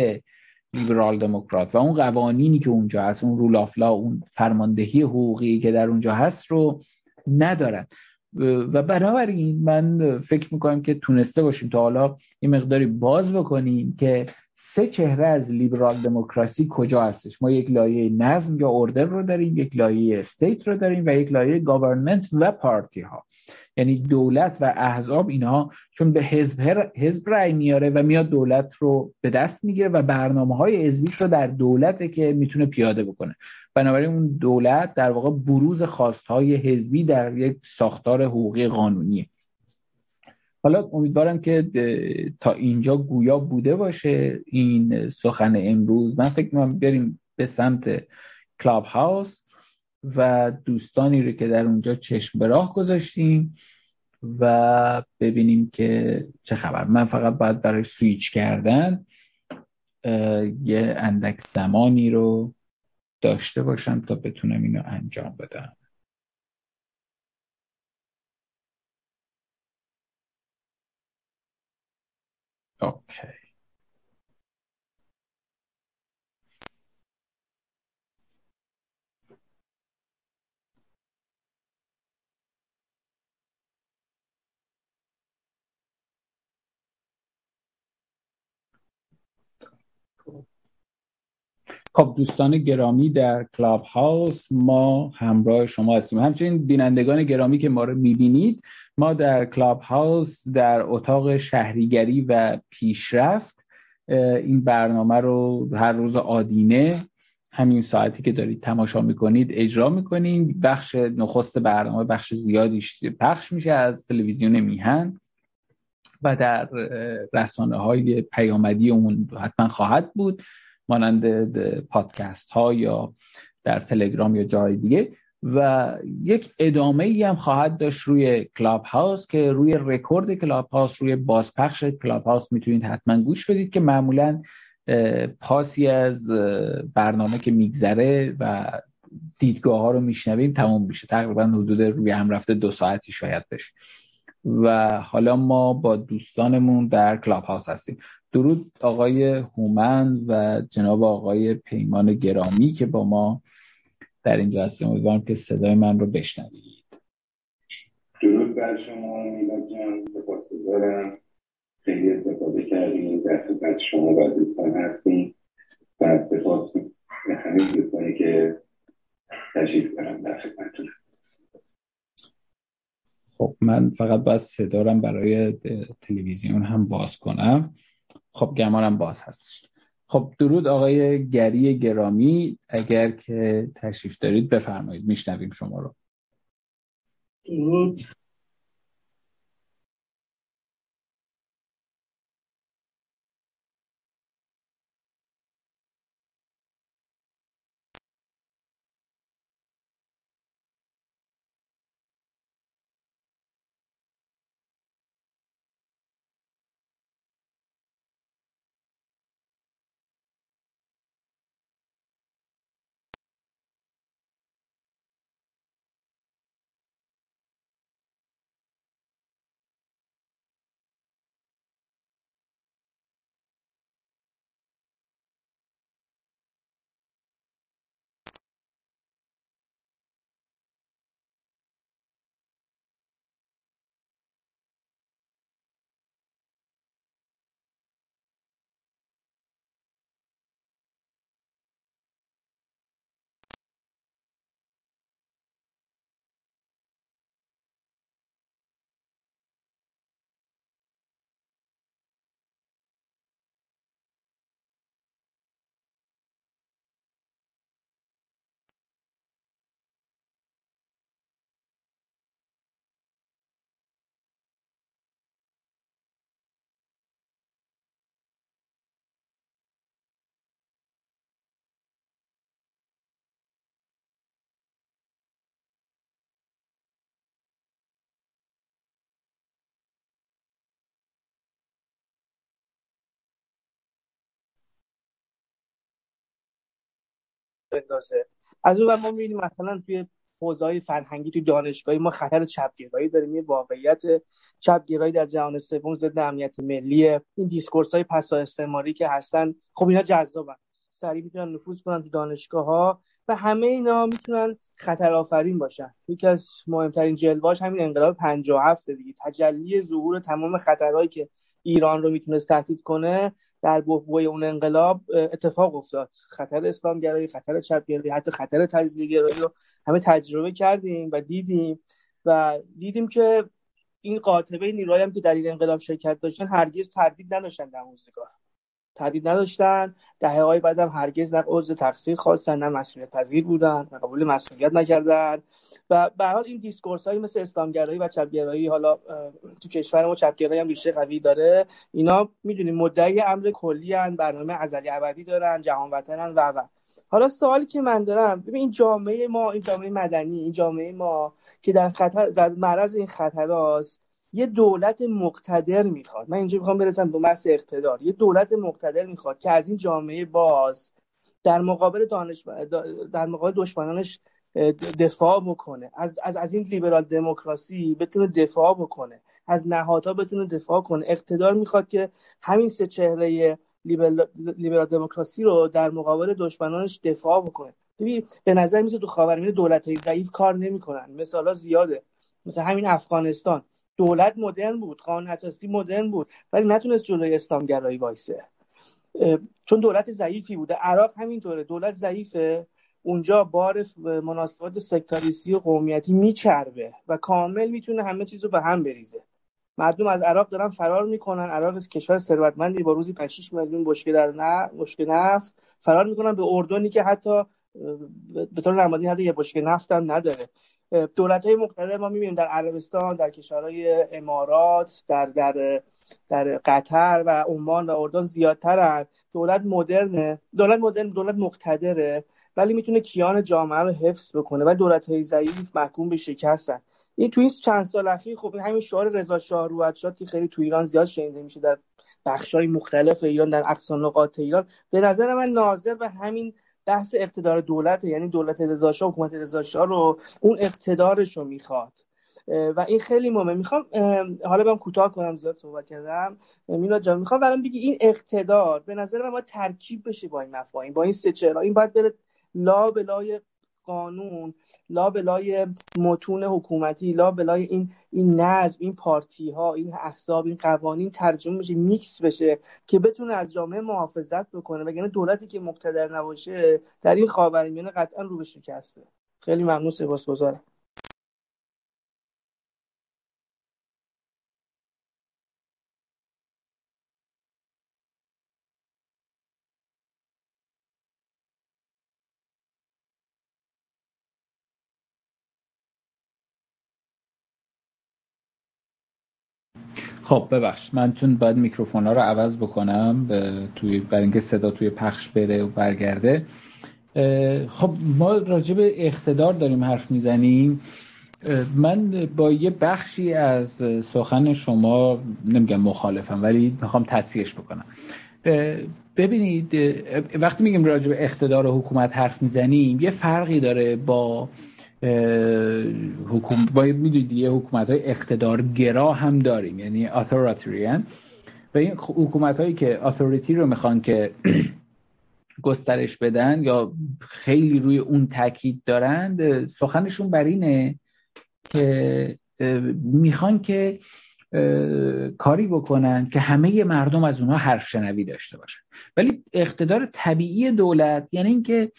لیبرال دموکرات و اون قوانینی که اونجا هست اون رول آف لا اون فرماندهی حقوقی که در اونجا هست رو ندارن. و بنابراین من فکر می‌کنم که تونسته باشیم تا حالا این مقداری باز بکنیم که سه چهره از لیبرال دموکراسی کجا هستش. ما یک لایه نظم یا order رو داریم یک لایه state رو داریم و یک لایه government و party ها یعنی دولت و احزاب اینها چون به حزب حزب رأی میاره و میاد دولت رو به دست می‌گیره و برنامه های حزبیش رو در دولته که می‌تونه پیاده بکنه. بنابراین اون دولت در واقع بروز خواستهای حزبی در یک ساختار حقوقی قانونیه. حالا امیدوارم که تا اینجا گویا بوده باشه این سخن امروز. من فکر می‌کنم بریم به سمت کلاب هاوس و دوستانی رو که در اونجا چشم به راه گذاشتیم و ببینیم که چه خبر. من فقط باید برای سویچ کردن یه اندک زمانی رو داشته باشم تا بتونم اینو انجام بدم. اوکی. خب دوستان گرامی در کلاب هاوس ما همراه شما هستیم. همچنین بینندگان گرامی که ما رو می‌بینید ما در کلاب هاوس در اتاق شهریگری و پیشرفت این برنامه رو هر روز آدینه همین ساعتی که دارید تماشا می‌کنید اجرا می‌کنیم بخش نخست برنامه بخش زیادی پخش میشه از تلویزیون میهن. و در رسانه های پیامدی اون حتما خواهد بود مانند پادکست ها یا در تلگرام یا جای دیگه. و یک ادامه ای هم خواهد داشت روی کلاب هاوس که روی رکورد کلاب هاوس روی بازپخش کلاب هاوس می‌تونید حتما گوش بدید که معمولا پاسی از برنامه که میگذره و دیدگاه ها رو میشنویم تمام میشه. تقریبا حدود روی هم رفته دو ساعتی شاید بشه. و حالا ما با دوستانمون در کلاب هاوس هستیم. درود آقای هومن و جناب آقای پیمان گرامی که با ما در اینجا هستیم. امیدوارم که صدای من رو بشنوید. درود بر شما میلاد جان. سپاسگزارم. خیلی استفاده کردیم در خدمت شما و دوستان هستیم. و سپاس به همه دوستانی که تشریف دارم در خدمتتون. خب من فقط باید صدارم برای تلویزیون هم باز کنم. خب گمانم باز هست. خب درود آقای گری گرامی. اگر که تشریف دارید بفرمایید. میشنویم شما رو. درود. بندازه. از اون ما می‌بینیم مثلا توی حوزه فرهنگی توی دانشگاهی ما خطر چپگرایی داریم. یه واقعیت چپگرایی در جهان سوم ضد امنیت ملی. این discourse های پسا استعماری که هستن خب اینا جذابن. سریع می‌تونن نفوذ کنن تو دانشگاه ها و همه اینا می‌تونن خطر آفرین باشن. یکی از مهمترین جلوه هاش همین انقلاب 57 دیگه. تجلی ظهور تمام خطرهایی که ایران رو می‌تونست تهدید کنه در بحبوه اون انقلاب اتفاق افتاد. خطر اسلامگرایی خطر چپگرایی حتی خطر تجزیه گرایی رو همه تجربه کردیم و دیدیم و دیدیم که این قاطبه نیروهایی هم که در این انقلاب شرکت داشتن هرگز تردید نداشتن در روزگار تردید نداشتن. دهه های بعد هم هرگز نه عضو تقصیر خواستن نه مسئولیت پذیر بودن نه قبول مسئولیت نکردن. و به حال این دیسکورس هایی مثل اسلامگرایی و چپگرایی حالا تو کشور ما چپگرایی هم ریشه قوی داره. اینا می‌دونیم مدعی امر کلی هن برنامه ازلی ابدی دارن جهان وطنن و و. حالا سوالی که من دارم ببین این جامعه ما این جامعه مدنی این جامعه ما که در خطر در معرض این خطراست یه دولت مقتدر می‌خواد. من اینجا می‌خوام برسم به بحث اقتدار. یه دولت مقتدر می‌خواد که از این جامعه باز در مقابل دانش در مقابل دشمنانش دفاع بکنه. از از از این لیبرال دموکراسی بتونه دفاع بکنه. از نهادها بتونه دفاع کنه. اقتدار می‌خواد که همین سه چهره لیبرال دموکراسی رو در مقابل دشمنانش دفاع بکنه. ببین به نظر میسه تو خاورمیانه دولت های ضعیف کار نمی‌کنن. مثالا زیاده. مثل همین افغانستان. دولت مدرن بود قانون اساسی مدرن بود ولی نتونست جلوی اسلامگرایی وایسه. چون دولت ضعیفی بوده. عراق همینطوره دولت ضعیفه. اونجا بار مناسبات سکتاریستی و قومیتی میچربه و کامل می‌تونه همه چیز رو به هم بریزه. مردم از عراق دارن فرار می‌کنن. عراق کشور ثروتمندی با روزی 5 6 میلیون بشکه در نه بشکه نفت فرار می‌کنن به اردنی که حتی به طور نمادین حتی یه بشکه نفت هم نداره. دولت های مقتدر ما می‌بینیم در عربستان در کشورهای امارات در در در قطر و عمان و اردن زیادترن. دولت مدرنه. دولت مدرن دولت مقتدره. ولی می‌تونه کیان جامعه رو حفظ بکنه و دولت های ضعیف محکوم به شکستن. این تو این چند سال اخیر خب همین شعار رضا شاه روحت که خیلی تو ایران زیاد شنیده میشه در های مختلف ایران در اقصا نقاط ایران. به نظر من ناظر به همین بحث اقتدار دولت یعنی دولت رضا شاه حکومت رضا شاه رو اون اقتدارش رو می‌خواد. و این خیلی مهمه. می‌خوام حالا برم کوتاه کنم زیاد صحبت کردم. میلاد جان می‌خوام برام بگی این اقتدار به نظر من باید ترکیب بشه با این مفاهیم با این سه چرا این باید بره لا بلای قانون لا بلای متون حکومتی لا بلای این این نظم این پارتی ها این احزاب این قوانین ترجمه بشه میکس بشه که بتونه از جامعه محافظت بکنه. وگرنه دولتی که مقتدر نباشه در این خاورمیانه قطعا رو به شکسته. خیلی ممنون سپاسگزارم. خب ببخش. من چون باید میکروفون ها رو عوض بکنم توی برای اینکه صدا توی پخش بره و برگرده. خب ما راجع به اقتدار داریم حرف می‌زنیم. من با یه بخشی از سخن شما نمیگم مخالفم ولی می‌خوام تصحیحش بکنم. ببینید وقتی میگیم راجع به اقتدار حکومت حرف می‌زنیم یه فرقی داره با حکومت باید می‌دونید یه حکومت های اقتدار گرا هم داریم یعنی اتوراتریان و این حکومت هایی که اتوریتی رو می‌خوان که گسترش بدن یا خیلی روی اون تاکید دارند سخنشون بر اینه که می‌خوان که کاری بکنن که همه مردم از اونها حرف شنوی داشته باشن. ولی اقتدار طبیعی دولت یعنی اینکه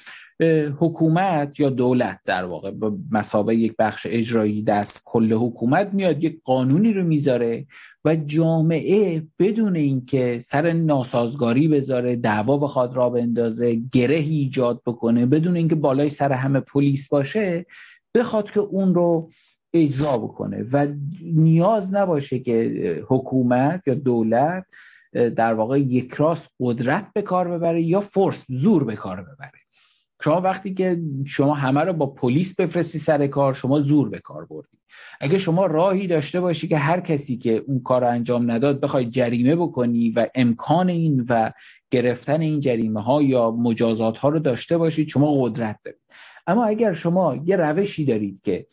حکومت یا دولت در واقع به مسابقه یک بخش اجرایی دست کل حکومت میاد یک قانونی رو می‌ذاره و جامعه بدون اینکه سر ناسازگاری بذاره دعوا بخواد را بندازه گره ایجاد بکنه بدون اینکه بالای سر همه پلیس باشه بخواد که اون رو اجرا بکنه و نیاز نباشه که حکومت یا دولت در واقع یک راست قدرت به کار ببره یا فرس زور به کار ببره. شما وقتی که شما همه رو با پلیس بفرستی سر کار شما زور به کار بردی. اگه شما راهی داشته باشی که هر کسی که اون کار انجام نداد بخوای جریمه بکنی و امکان این و گرفتن این جریمه ها یا مجازات ها رو داشته باشید شما قدرت دارید اما اگر شما یه روشی دارید که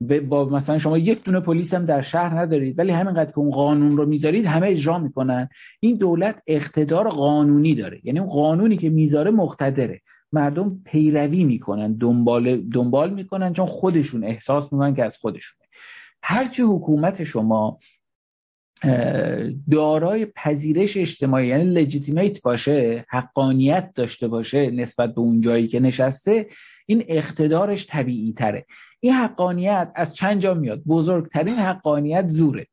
با مثلا شما یک دونه پلیس هم در شهر ندارید ولی همینقدر که اون قانون رو می‌ذارید همه اجرا می‌کنن. این دولت اقتدار قانونی داره. یعنی اون قانونی که می‌ذاره مقتدره. مردم پیروی می‌کنن دنبال دنبال می‌کنن چون خودشون احساس می‌کنن که از خودشونه. هرچی حکومت شما دارای پذیرش اجتماعی یعنی لجیتیمیت باشه حقانیت داشته باشه نسبت به اون جایی که نشسته این اقتدارش طبیعی تره این حقانیت از چند جا میاد. بزرگترین حقانیت زوره.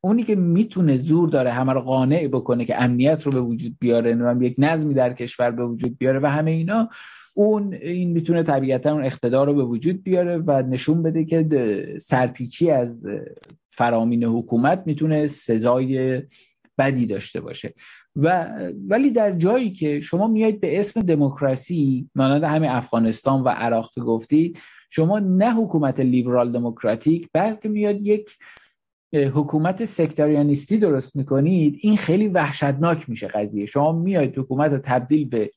اونی که می‌تونه زور داره همه رو قانع بکنه که امنیت رو به وجود بیاره نمیم یک نظمی در کشور به وجود بیاره و همه اینا اون این می‌تونه طبیعتا اون اقتدار رو به وجود بیاره و نشون بده که سرپیچی از فرامین حکومت می‌تونه سزای بدی داشته باشه. و ولی در جایی که شما میایید به اسم دموکراسی مانند همین افغانستان و عراق گفتید شما نه حکومت لیبرال دموکراتیک بلکه میاد یک حکومت سکتاریانیستی درست می‌کنید این خیلی وحشتناک میشه قضیه. شما میاید حکومت رو تبدیل به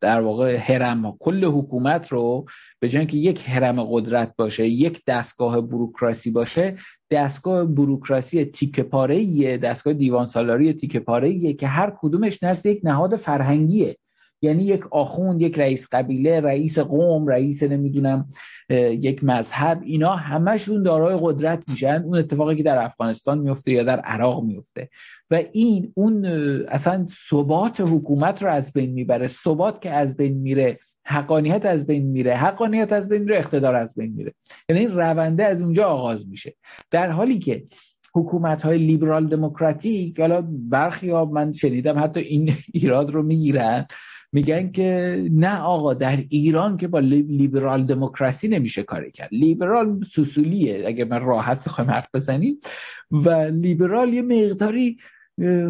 در واقع هرم کل حکومت رو به جای که یک هرم قدرت باشه یک دستگاه بروکراسی باشه دستگاه بروکراسی تیکه پاره دستگاه دیوان سالاری تیکه پاره که هر کدومش نزد یک نهاد فرهنگیه. یعنی یک آخوند یک رئیس قبیله رئیس قوم رئیس نمی‌دونم یک مذهب اینا همشون دارای قدرت میشن. اون اتفاقی که در افغانستان میفته یا در عراق میفته و این اون اصلا ثبات حکومت رو از بین می‌بره. ثبات که از بین میره حقانیت از بین میره. حقانیت از بین میره اقتدار از بین میره. یعنی این رونده از اونجا آغاز میشه. در حالی که حکومت های لیبرال دموکراتیک حالا برخی ها من شنیدم حتی این ایراد رو می‌گیرن. میگن که نه آقا در ایران که با لیبرال دموکراسی نمیشه کاری کرد. لیبرال سوسولیه اگه من راحت بخوایم حرف بزنیم. و لیبرال یه مقداری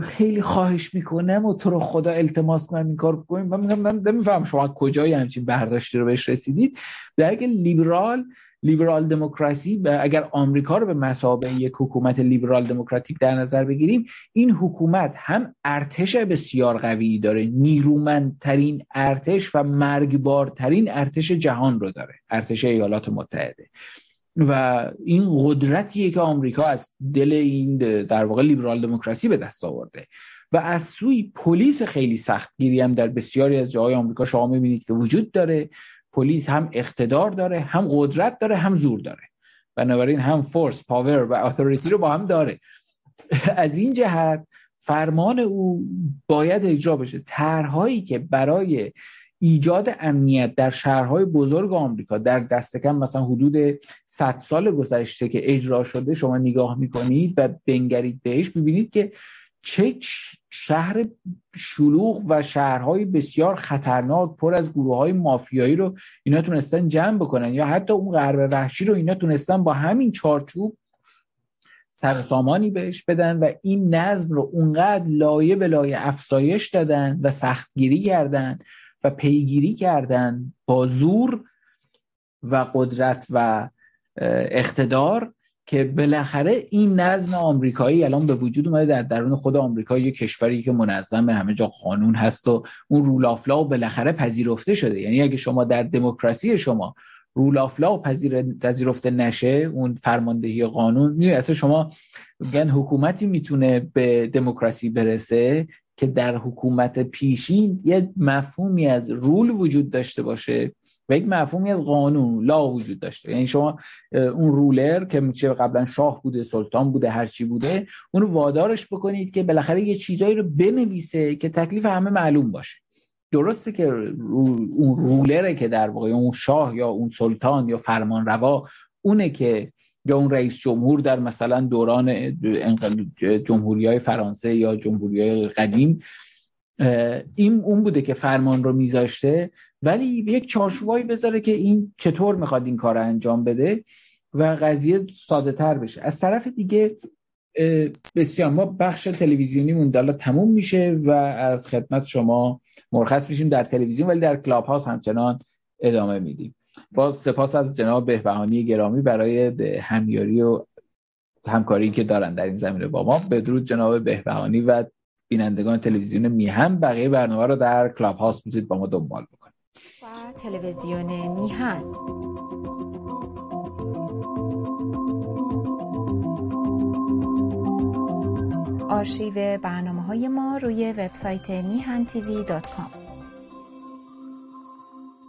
خیلی خواهش می‌کنم و تو رو خدا التماس کنم این کار بکنیم. من میگم من نمیفهم شما کجای همچین برداشتی رو بهش رسیدید. در اگه لیبرال لیبرال دموکراسی اگر آمریکا رو به مسابقه یک حکومت لیبرال دموکراتیک در نظر بگیریم این حکومت هم ارتش بسیار قوی داره. نیرومندترین ارتش و مرگبارترین ارتش جهان رو داره ارتش ایالات متحده. و این قدرتیه که آمریکا از دل این در واقع لیبرال دموکراسی به دست آورده. و از سوی پلیس خیلی سختگیری هم در بسیاری از جاهای آمریکا شما می‌بینید که وجود داره. پلیس هم اقتدار داره هم قدرت داره هم زور داره. بنابراین هم فورس پاور و اتوریتی رو با هم داره. از این جهت فرمان او باید اجرا بشه. طرحهایی که برای ایجاد امنیت در شهرهای بزرگ آمریکا در دست کم مثلا حدود 100 سال گذشته که اجرا شده شما نگاه می‌کنید و بنگرید بهش ببینید که چه شهر شلوغ و شهرهای بسیار خطرناک پر از گروه های مافیایی رو اینا تونستن جمع بکنن یا حتی اون غرب وحشی رو اینا تونستن با همین چارچوب سامانی بهش بدن و این نظم رو اونقدر لایه به لایه افزایش دادن و سختگیری کردن و پیگیری کردن با زور و قدرت و اقتدار که بالاخره این نظم آمریکایی الان به وجود اومده در درون خود آمریکا یه کشوری که منظم همه جا قانون هست و اون rule of law بالاخره پذیرفته شده. یعنی اگه شما در دموکراسی شما rule of law پذیرفته نشه اون فرماندهی قانون می اصلا چگونه حکومتی می‌تونه به دموکراسی برسه که در حکومت پیشین یه مفهومی از رول وجود داشته باشه. و یک مفهومی از قانون لا وجود داشته. یعنی شما اون رولر که چه قبلا شاه بوده سلطان بوده هر چی بوده اونو وادارش بکنید که بالاخره یه چیزایی رو بنویسه که تکلیف همه معلوم باشه. درسته که اون رولره که در واقع اون شاه یا اون سلطان یا فرمان روا اونه که یا اون رئیس جمهور در مثلا دوران جمهوری های فرانسه یا جمهوری های قدیم این اون بوده که فرمان رو میذاشته ولی یک چارچوبایی بذاره که این چطور می‌خواد این کار انجام بده و قضیه ساده تر بشه. از طرف دیگه بسیار ما بخش تلویزیونیمون دالا تموم میشه و از خدمت شما مرخص میشیم در تلویزیون ولی در کلاب هاست همچنان ادامه میدیم. با سپاس از جناب بهبهانی گرامی برای همیاری و همکاری که دارن در این زمینه با ما. بدرود جناب بهبهانی و بینندگان تلویزیون میهن بقیه برنامه رو در کلاب هاوس می‌تونید با ما دنبال بکنید. و تلویزیون میهن. آرشیو برنامه های ما روی وبسایت میهن TV dot com.